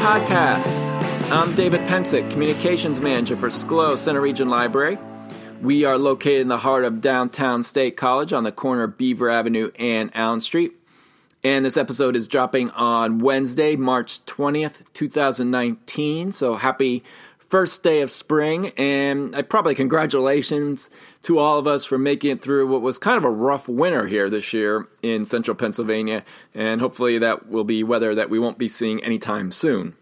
Podcast. I'm David Pensick, Communications Manager for Schlow Centre Region Library. We are located in the heart of downtown State College on the corner of Beaver Avenue and Allen Street. And this episode is dropping on Wednesday, March 20th, 2019. So happy first day of spring. And I probably congratulations to all of us for making it through what was kind of a rough winter here this year in central Pennsylvania. And hopefully that will be weather that we won't be seeing anytime soon.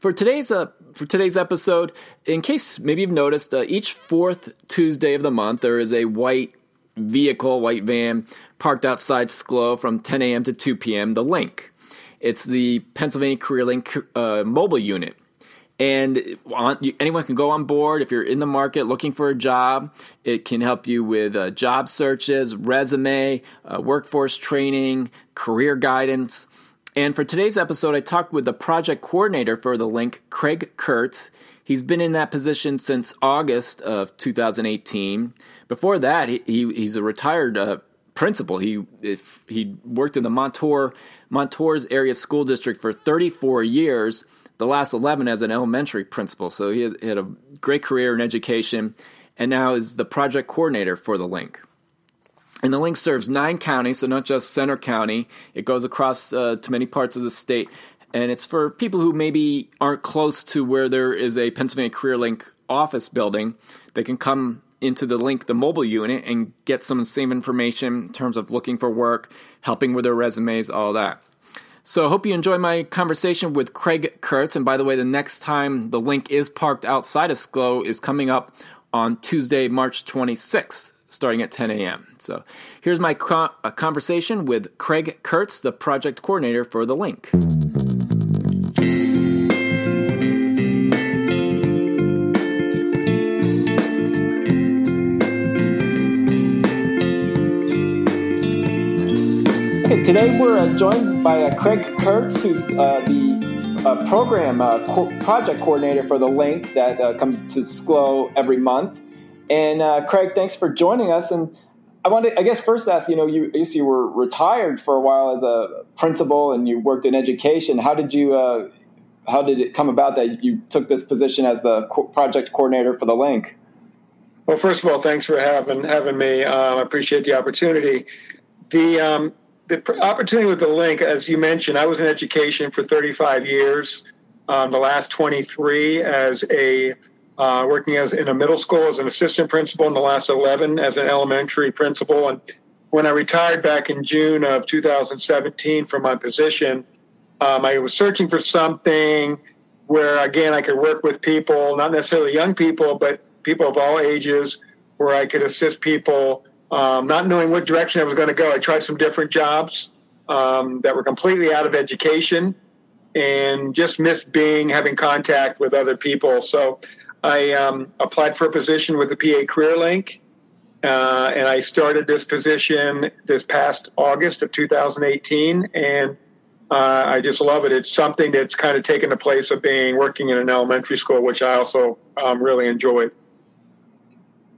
For today's uh, for today's episode, in case maybe you've noticed, uh, each fourth Tuesday of the month there is a white vehicle, white van parked outside Schlow from 10 a.m. to 2 p.m. The Link. It's the Pennsylvania Career Link uh, mobile unit and on, anyone can go on board if you're in the market looking for a job. It can help you with uh, job searches, resume, uh, workforce training, career guidance. And for today's episode, I talked with the project coordinator for the link, Craig Kurtz. He's been in that position since August of 2018. Before that, he, he he's a retired uh, principal. He if he worked in the Montour Montour's area school district for 34 years the last 11 as an elementary principal. So he, has, he had a great career in education and now is the project coordinator for the link. And the link serves nine counties, so not just Centre County. It goes across uh, to many parts of the state. And it's for people who maybe aren't close to where there is a Pennsylvania Career Link office building. They can come into the link, the mobile unit, and get some of the same information in terms of looking for work, helping with their resumes, all that. So I hope you enjoy my conversation with Craig Kurtz. And by the way, the next time the link is parked outside of Schlow is coming up on Tuesday, March 26th, starting at 10 a.m. So here's my co- conversation with Craig Kurtz, the project coordinator for the link. Okay, today we're uh, joined by uh, Craig Kurtz, who's uh, the uh, program uh, co- project coordinator for the link that uh, comes to Schlow every month. And Craig, thanks for joining us. And I wanted, I guess, first ask you know, you you were retired for a while as a principal, and you worked in education. How did you how did it come about that you took this position as the co- project coordinator for the link? Well, first of all, thanks for having having me. I appreciate the opportunity. The um, the opportunity with the link, as you mentioned, I was in education for 35 years. Um, the last 23 as a uh, working as in a middle school as an assistant principal, in the last 11 as an elementary principal. And when I retired back in June of 2017 from my position, um, I was searching for something where again I could work with people, not necessarily young people, but people of all ages, where I could assist people um, not knowing what direction I was going to go, I tried some different jobs um, that were completely out of education and just missed being having contact with other people. So I um, applied for a position with the PA Career Link, uh, and I started this position this past August of 2018, and uh, I just love it. It's something that's kind of taken the place of being working in an elementary school, which I also um, really enjoy.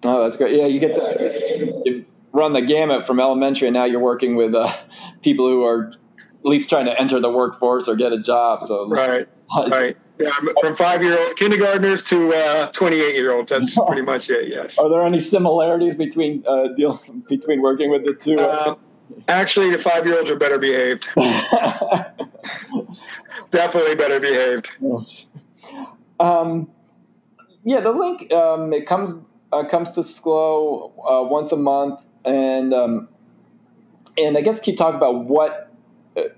Oh, that's great. Yeah, you get to you run the gamut from elementary, and now you're working with uh, people who are at least trying to enter the workforce or get a job. So right, right. Yeah, from five-year-old kindergartners to uh, 28-year-olds. That's pretty much it. Yes. Are there any similarities between uh, deal, between working with the two? Uh, actually, the five-year-olds are better behaved. Definitely better behaved. Um, yeah, the link um, it comes uh, comes to Schlow uh, once a month, and um, and I guess can you talk about what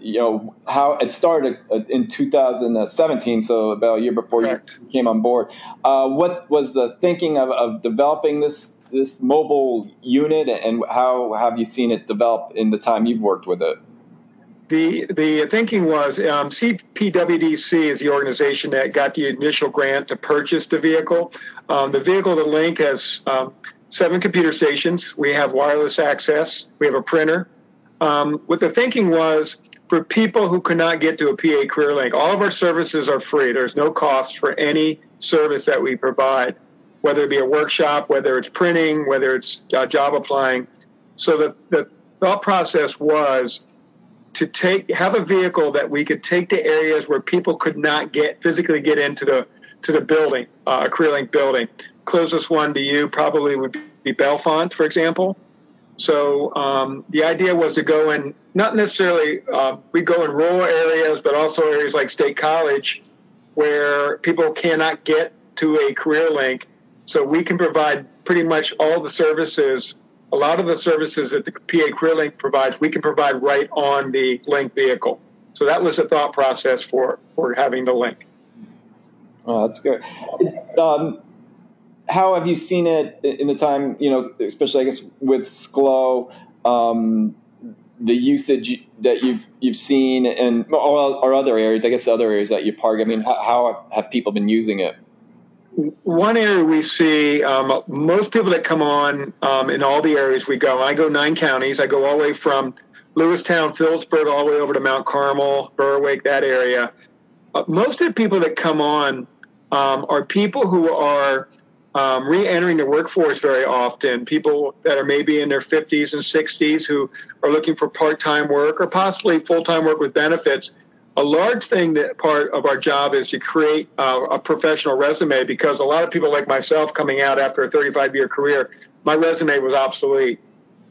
you know how it started uh, in 2017, so about a year before Correct. you came on board. Uh, what was the thinking of, of developing this this mobile unit, and how have you seen it develop in the time you've worked with it? The, the thinking was um, CPWDC is the organization that got the initial grant to purchase the vehicle. Um, the vehicle, the Link, has um, seven computer stations. We have wireless access. We have a printer. Um, what the thinking was for people who could not get to a PA Career Link, all of our services are free. There's no cost for any service that we provide, whether it be a workshop, whether it's printing, whether it's uh, job applying. So the, the thought process was to take have a vehicle that we could take to areas where people could not get physically get into the to the building, uh, a CareerLink building. Closest one to you probably would be Bellefonte, for example. So um, the idea was to go in, not necessarily, uh, we go in rural areas, but also areas like State College where people cannot get to a career link. So we can provide pretty much all the services, a lot of the services that the PA Career Link provides, we can provide right on the link vehicle. So that was the thought process for, for having the link. Oh, that's good. Um, how have you seen it in the time, you know, especially I guess with Schlow, um, the usage that you've you've seen and or, or, other areas, I guess other areas that you park. I mean, how, how have people been using it? One area we see um, most people that come on um, in all the areas we go. I go nine counties. I go all the way from Lewistown, Philipsburg, all the way over to Mount Carmel, Berwick, that area. Uh, most of the people that come on um, are people who are um, re-entering the workforce very often. People that are maybe in their 50s and 60s who are looking for part-time work or possibly full-time work with benefits. A large thing that part of our job is to create uh, a professional resume because a lot of people like myself coming out after a 35-year career, my resume was obsolete.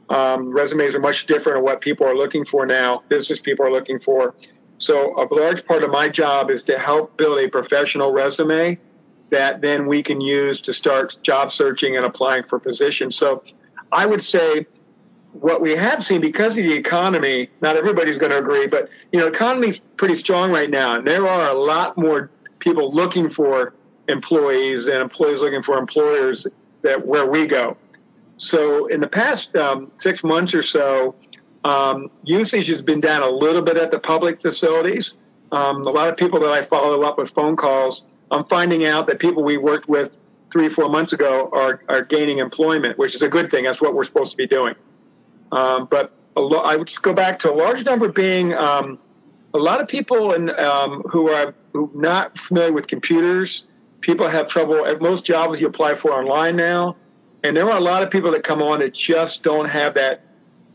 Um, resumes are much different of what people are looking for now. Business people are looking for. So a large part of my job is to help build a professional resume that then we can use to start job searching and applying for positions. So I would say what we have seen because of the economy, not everybody's going to agree, but you know, economy's pretty strong right now, and there are a lot more people looking for employees and employees looking for employers that where we go. So in the past um, six months or so, um, usage has been down a little bit at the public facilities. Um, a lot of people that I follow up with phone calls I'm finding out that people we worked with three four months ago are, are gaining employment, which is a good thing. That's what we're supposed to be doing. Um, but lo- I would just go back to a large number being um, a lot of people in, um, who are who not familiar with computers. People have trouble at most jobs you apply for online now. And there are a lot of people that come on that just don't have that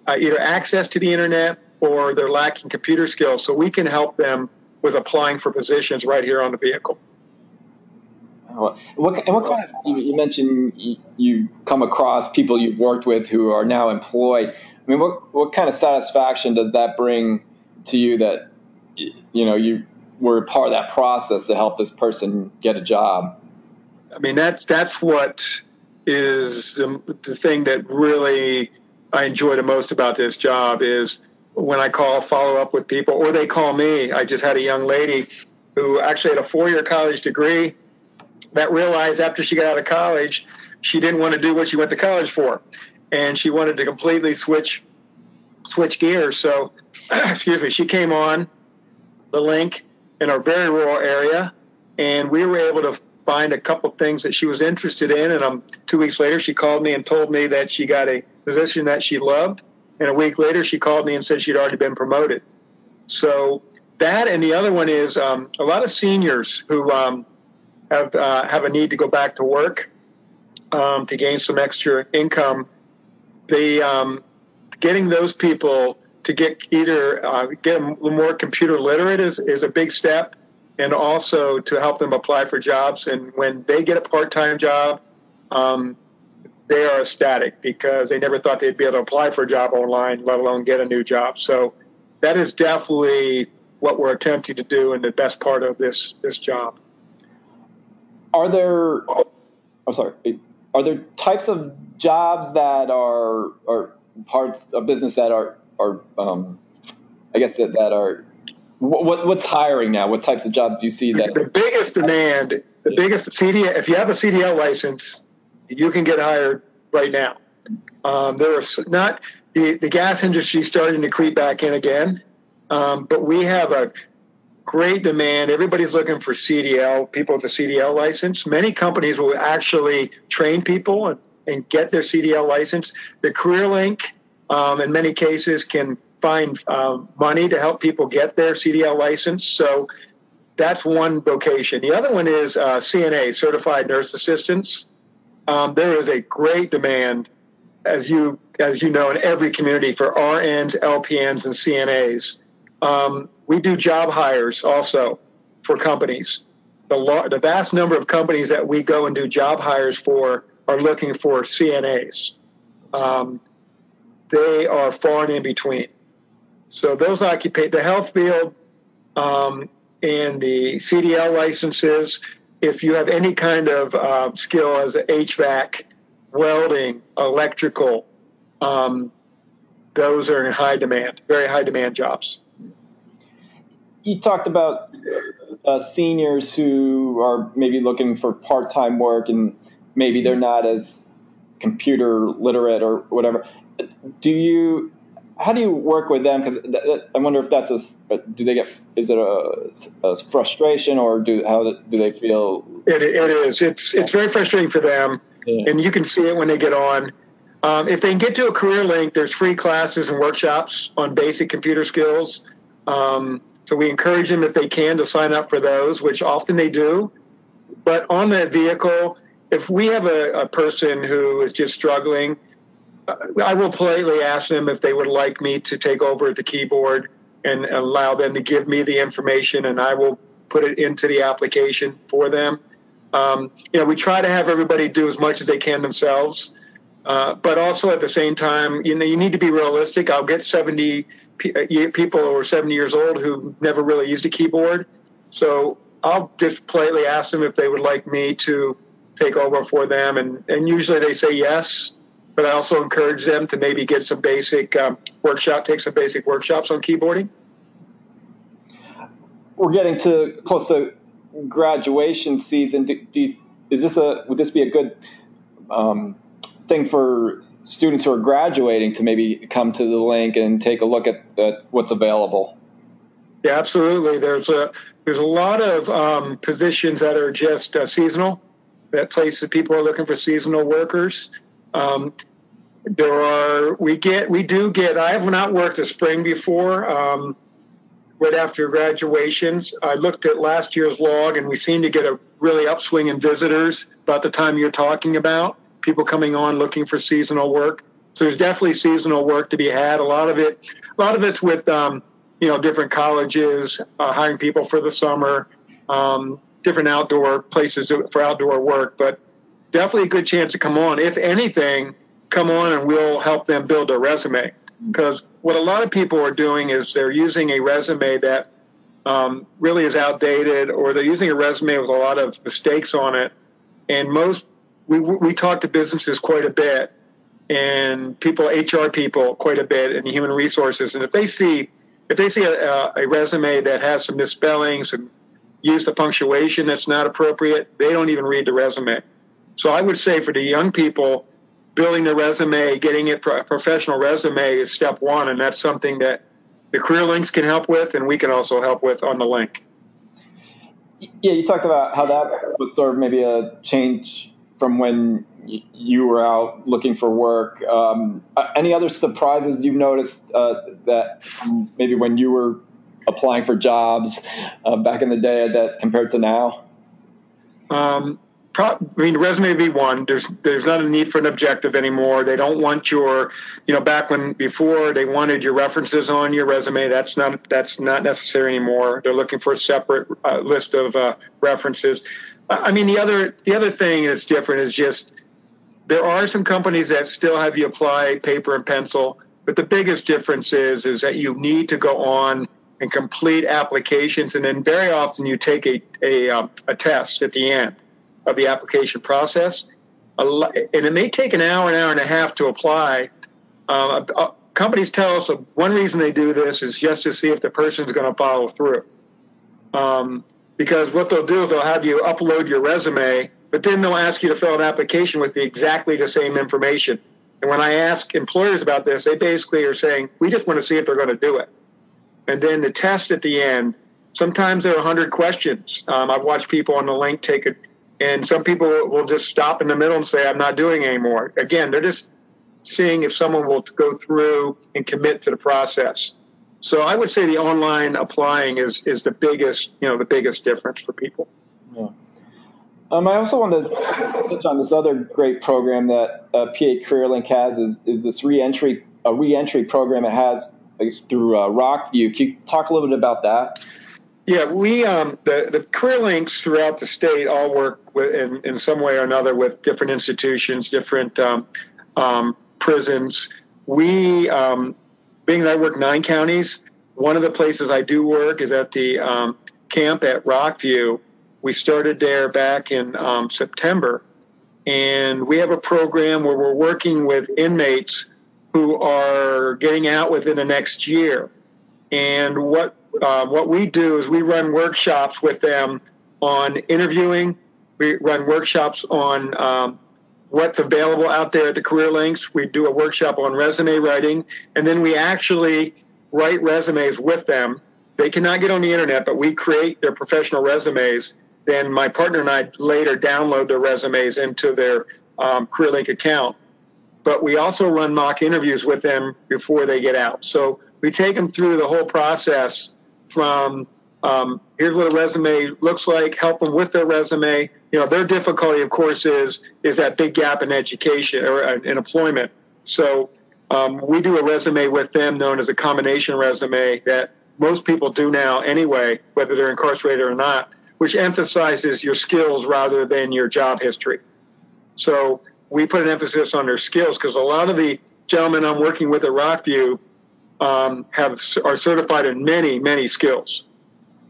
uh, either access to the internet or they're lacking computer skills. So we can help them with applying for positions right here on the vehicle. What, and what kind of, you, mentioned you, you come across people you've worked with who are now employed. I mean, what, what kind of satisfaction does that bring to you that, you know, you were part of that process to help this person get a job? I mean, that's, that's what is the, the thing that really I enjoy the most about this job is when I call, follow up with people, or they call me. I just had a young lady who actually had a four year college degree that realized after she got out of college, she didn't want to do what she went to college for, and she wanted to completely switch switch gears. So, excuse me, she came on the link in our very rural area, and we were able to find a couple things that she was interested in. And um, two weeks later, she called me and told me that she got a position that she loved. And a week later, she called me and said she'd already been promoted. So that and the other one is um, a lot of seniors who um, have uh, have a need to go back to work um, to gain some extra income, the um, getting those people to get either uh, get more computer literate is, is a big step, and also to help them apply for jobs. And when they get a part time job, um, they are ecstatic because they never thought they'd be able to apply for a job online, let alone get a new job. So that is definitely what we're attempting to do and the best part of this this job are there? I'm sorry. Are there types of jobs that are or parts of business that are are um, I guess that, that are what what's hiring now? What types of jobs do you see that the biggest demand? The biggest CDL. If you have a CDL license, you can get hired right now. Um, there are not the, the gas industry starting to creep back in again, um, but we have a great demand. Everybody's looking for CDL, people with a CDL license. Many companies will actually train people and and get their CDL license. The Career Link, um, in many cases, can find um, money to help people get their CDL license. So that's one vocation. The other one is uh, CNA, Certified Nurse Assistants. Um, there is a great demand, as you as you know, in every community for RNs, LPNs, and CNAs. Um, we do job hires also for companies. The, the vast number of companies that we go and do job hires for are looking for CNAs. Um, they are far and in between. So those occupy the health field um, and the CDL licenses. If you have any kind of uh, skill as HVAC, welding, electrical, um, those are in high demand, very high demand jobs. You talked about uh, seniors who are maybe looking for part time work and maybe they're not as computer literate or whatever. Do you how do you work with them? Because I wonder if that's a do they get is it a, a frustration or do how do they feel? It, it is. It's it's very frustrating for them, yeah. and you can see it when they get on. Um, if they can get to a career link, there's free classes and workshops on basic computer skills. Um, so we encourage them if they can to sign up for those, which often they do. But on the vehicle, if we have a, a person who is just struggling, I will politely ask them if they would like me to take over the keyboard and allow them to give me the information, and I will put it into the application for them. Um, you know, we try to have everybody do as much as they can themselves, uh, but also at the same time, you know, you need to be realistic. I'll get 70 uh, people who are 70 years old who never really used a keyboard, so I'll just politely ask them if they would like me to take over for them, and, and usually they say yes but I also encourage them to maybe get some basic um, workshop, take some basic workshops on keyboarding. We're getting to close to graduation season. Do, do is this a would this be a good um, thing for students who are graduating to maybe come to the link and take a look at, at what's available? Yeah, absolutely. There's a there's a lot of um, positions that are just uh, seasonal. That places people are looking for seasonal workers. Um, there are we get we do get. I have not worked the spring before. Um, right after graduations, I looked at last year's log, and we seem to get a really upswing in visitors about the time you're talking about. People coming on looking for seasonal work. So there's definitely seasonal work to be had. A lot of it, a lot of it's with um, you know different colleges uh, hiring people for the summer, um, different outdoor places for outdoor work. But definitely a good chance to come on. If anything, come on and we'll help them build a resume. Because what a lot of people are doing is they're using a resume that um, really is outdated, or they're using a resume with a lot of mistakes on it. And most we we talk to businesses quite a bit, and people, HR people, quite a bit, and human resources. And if they see if they see a, a resume that has some misspellings and use of punctuation that's not appropriate, they don't even read the resume. So I would say for the young people, building the resume, getting it a professional resume is step one, and that's something that the career links can help with, and we can also help with on the link. Yeah, you talked about how that was sort of maybe a change from when you were out looking for work. Um, any other surprises you've noticed uh, that maybe when you were applying for jobs uh, back in the day that compared to now? Um, I mean, resume V one. There's there's not a need for an objective anymore. They don't want your, you know, back when before they wanted your references on your resume. That's not that's not necessary anymore. They're looking for a separate uh, list of uh, references. I mean, the other the other thing that's different is just there are some companies that still have you apply paper and pencil, but the biggest difference is is that you need to go on and complete applications, and then very often you take a a, um, a test at the end of the application process. And it may take an hour, an hour and a half to apply. Uh, uh, companies tell us one reason they do this is just to see if the person is going to follow through. Um, because what they'll do is they'll have you upload your resume, but then they'll ask you to fill an application with the, exactly the same information. And when I ask employers about this, they basically are saying, we just want to see if they're going to do it. And then the test at the end, sometimes there are 100 questions. Um, I've watched people on the link take it, And some people will just stop in the middle and say, I'm not doing anymore. Again, they're just seeing if someone will go through and commit to the process. So I would say the online applying is, is the biggest, you know, the biggest difference for people. Yeah. Um, I also want to touch on this other great program that uh, PA CareerLink has is, is this reentry a reentry program it has through uh, Rockview. Can you talk a little bit about that? Yeah, we um, the the career links throughout the state all work with, in, in some way or another with different institutions, different um, um, prisons. We um, being that I work nine counties, one of the places I do work is at the um, camp at Rockview. We started there back in um, September, and we have a program where we're working with inmates who are getting out within the next year. And what uh, what we do is we run workshops with them on interviewing. We run workshops on um, what's available out there at the career links. We do a workshop on resume writing, and then we actually write resumes with them. They cannot get on the internet, but we create their professional resumes. Then my partner and I later download their resumes into their um, CareerLink account. But we also run mock interviews with them before they get out. So we take them through the whole process from um, here's what a resume looks like, help them with their resume. You know, their difficulty, of course, is is that big gap in education or uh, in employment. So um, we do a resume with them known as a combination resume that most people do now anyway, whether they're incarcerated or not, which emphasizes your skills rather than your job history. So we put an emphasis on their skills because a lot of the gentlemen I'm working with at Rockview um, have are certified in many many skills,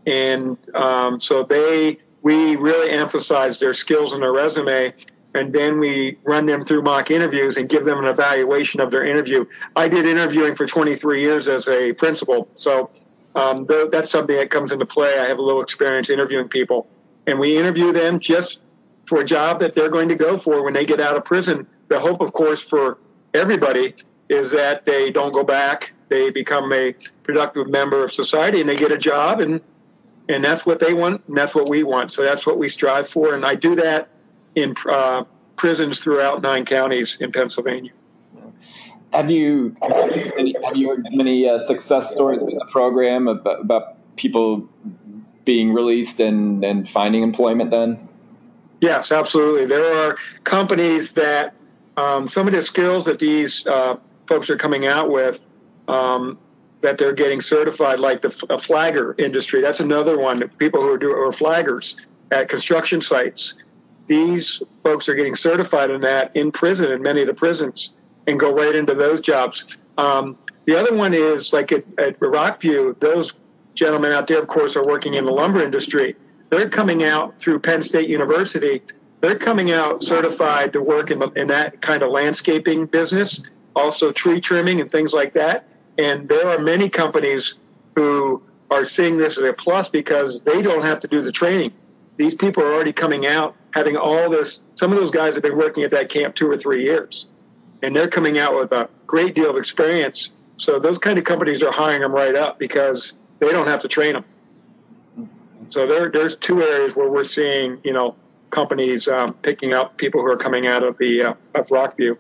and um, so they we really emphasize their skills in their resume, and then we run them through mock interviews and give them an evaluation of their interview. I did interviewing for 23 years as a principal, so um, th- that's something that comes into play. I have a little experience interviewing people, and we interview them just for a job that they're going to go for when they get out of prison. The hope, of course, for everybody is that they don't go back they become a productive member of society and they get a job and and that's what they want and that's what we want. So that's what we strive for and i do that in uh, prisons throughout nine counties in pennsylvania. Have you have you heard many uh, success stories in the program about, about people being released and, and finding employment then? Yes absolutely. There are companies that um, some of the skills that these uh, folks are coming out with um, that they're getting certified, like the flagger industry. That's another one. People who are, do, are flaggers at construction sites. These folks are getting certified in that in prison in many of the prisons and go right into those jobs. Um, the other one is like at, at Rockview, those gentlemen out there, of course, are working in the lumber industry. They're coming out through Penn State University. They're coming out certified to work in, in that kind of landscaping business, also tree trimming and things like that. And there are many companies who are seeing this as a plus because they don't have to do the training. These people are already coming out having all this. Some of those guys have been working at that camp two or three years, and they're coming out with a great deal of experience. So those kind of companies are hiring them right up because they don't have to train them. So there, there's two areas where we're seeing, you know, companies um, picking up people who are coming out of the uh, of Rockview.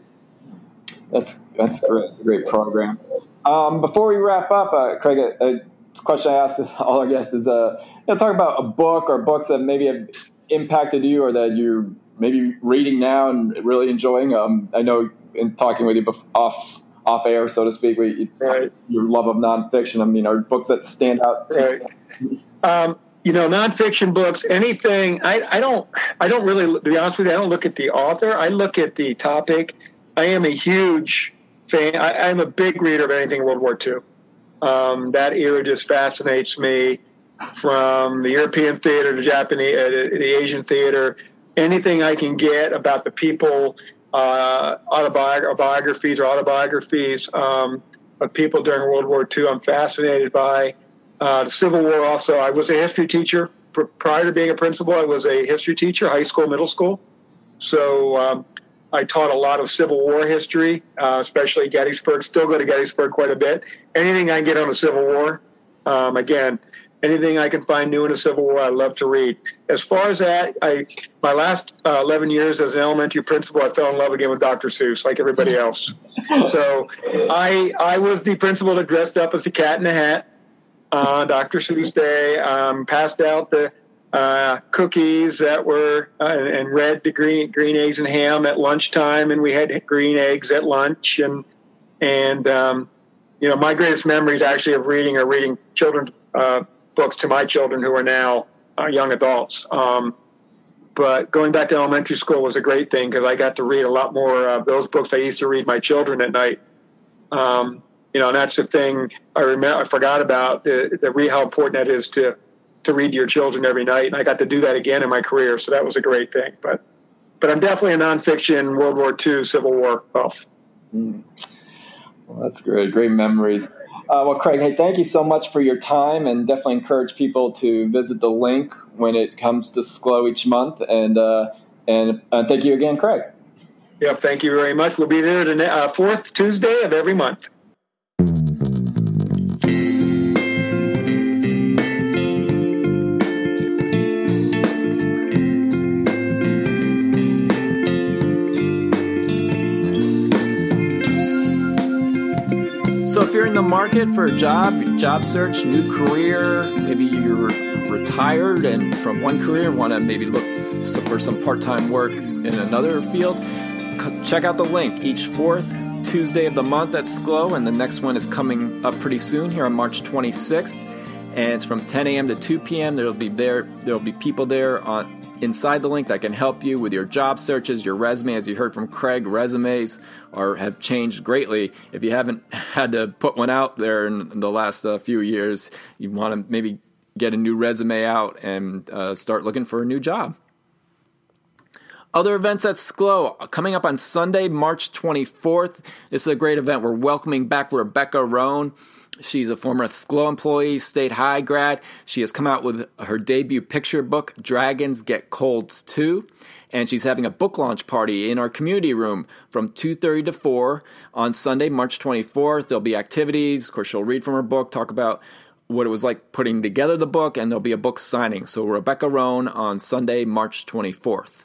That's that's great. A great program. Um, before we wrap up, uh, Craig, a, a, question I ask all our guests is, uh, you know, talk about a book or books that maybe have impacted you or that you're maybe reading now and really enjoying. Um, I know in talking with you off off air, so to speak, we, right. your love of nonfiction. I mean, are books that stand out? right. Um, you know, nonfiction books, anything. I, I don't. I don't really. To be honest with you, I don't look at the author. I look at the topic. I am a huge fan. I, am a big reader of anything World War II. Um, that era just fascinates me, from the European theater to Japanese, uh, the Asian theater. Anything I can get about the people, uh, autobiographies or autobiographies um, of people during World War II, I'm fascinated by. Uh, the Civil War also. I was a history teacher prior to being a principal. I was a history teacher, high school, middle school. So um, I taught a lot of Civil War history, uh, especially Gettysburg. Still go to Gettysburg quite a bit. Anything I can get on the Civil War. Um, again, anything I can find new in the Civil War, I love to read. As far as that, I my last uh, 11 years as an elementary principal, I fell in love again with Dr. Seuss, like everybody else. so I I was the principal that dressed up as the Cat in the Hat on Dr. Seuss Day, um, passed out the uh, cookies that were uh, and red the green green eggs and ham at lunchtime, and we had green eggs at lunch, and and um, you know my greatest memories actually of reading are reading children's uh, books to my children who are now uh, young adults. Um, but going back to elementary school was a great thing because I got to read a lot more of those books I used to read my children at night. Um, you know, and that's the thing I remember. I forgot about the, the how important that is to to read to your children every night, and I got to do that again in my career, so that was a great thing. But but I'm definitely a nonfiction World War II Civil War buff. Mm. Well, that's great, great memories. Uh, well, Craig, hey, thank you so much for your time, and definitely encourage people to visit the link when it comes to Schlow each month. And uh, and uh, thank you again, Craig. Yeah, thank you very much. We'll be there the uh, fourth Tuesday of every month. Market for a job, job search, new career, maybe you're retired and from one career want to maybe look for some part-time work in another field, check out the link. Each fourth Tuesday of the month at Schlow, and the next one is coming up pretty soon here on March 26th, and it's from 10 a.m. to 2 p.m. There'll be there. There'll be people there on inside the link that can help you with your job searches, your resume. As you heard from Craig, resumes are have changed greatly. If you haven't had to put one out there in the last uh, few years, you want to maybe get a new resume out and uh, start looking for a new job. Other events at Schlow coming up on Sunday, March 24th. This is a great event. We're welcoming back Rebecca Roan. She's a former Schlow employee, State High grad. She has come out with her debut picture book, Dragons Get Colds Too and she's having a book launch party in our community room from 2.30 to 4 on sunday march 24th there'll be activities of course she'll read from her book talk about what it was like putting together the book and there'll be a book signing so rebecca roan on sunday march 24th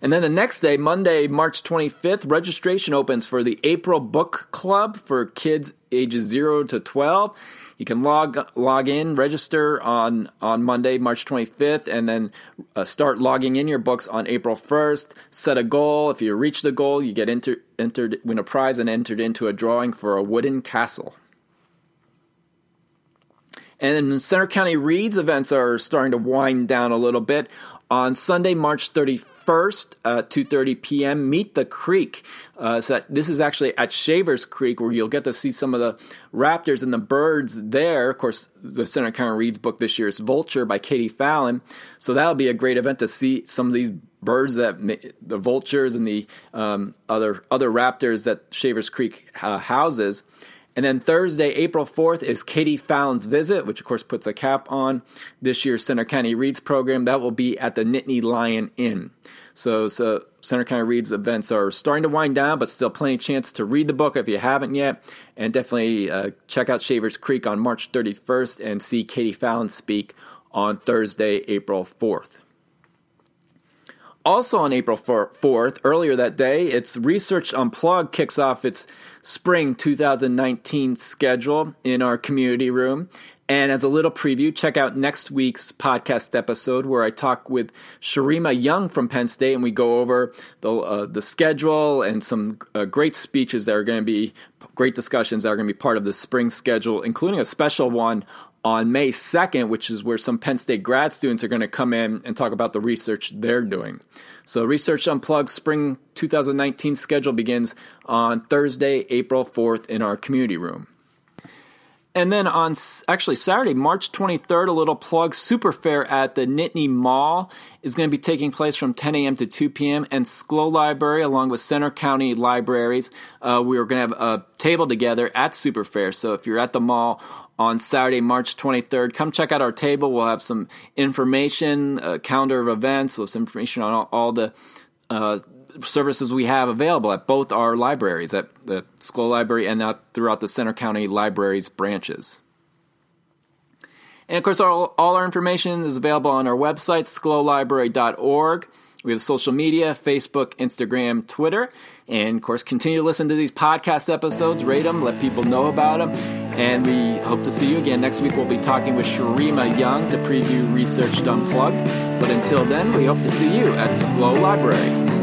and then the next day, Monday, March 25th, registration opens for the April Book Club for kids ages 0 to 12. You can log log in, register on on Monday, March 25th, and then uh, start logging in your books on April 1st. Set a goal. If you reach the goal, you get enter, entered, win a prize, and entered into a drawing for a wooden castle. And then Centre County Reads events are starting to wind down a little bit. On Sunday, March 31st, 1st, uh, 2.30 p.m., Meet the Creek. Uh, so this is actually at Shavers Creek where you'll get to see some of the raptors and the birds there. Of course, the Centre County Reads book this year is Vulture by Katie Fallon. So that'll be a great event to see some of these birds that the vultures and the um, other other raptors that Shavers Creek uh, houses. And then Thursday, April 4th, is Katie Fallon's visit, which of course puts a cap on this year's Centre County Reads program. That will be at the Nittany Lion Inn. So, so Centre County Reads events are starting to wind down, but still plenty of chance to read the book if you haven't yet. And definitely uh, check out Shavers Creek on March 31st and see Katie Fallon speak on Thursday, April 4th. Also on April 4th, earlier that day, it's Research Unplugged kicks off its spring 2019 schedule in our community room. And as a little preview, check out next week's podcast episode where I talk with Sharima Young from Penn State and we go over the, uh, the schedule and some uh, great speeches that are going to be great discussions that are going to be part of the spring schedule, including a special one on May 2nd, which is where some Penn State grad students are going to come in and talk about the research they're doing. So, Research Unplugged Spring 2019 schedule begins on Thursday, April 4th in our community room. And then on actually Saturday, March 23rd, a little plug Super Fair at the Nittany Mall is going to be taking place from 10 a.m. to 2 p.m. And Schlow Library, along with Centre County Libraries, uh, we are going to have a table together at Super Fair. So if you're at the mall on Saturday, March 23rd, come check out our table. We'll have some information, calendar of events, with some information on all, all the uh, services we have available at both our libraries, at the Schlow Library and now throughout the Centre County Libraries branches. And of course, all, all our information is available on our website, schlowlibrary.org. We have social media Facebook, Instagram, Twitter. And of course, continue to listen to these podcast episodes, rate them, let people know about them. And we hope to see you again. Next week, we'll be talking with Sharima Young to preview Researched Unplugged. But until then, we hope to see you at Schlow Library.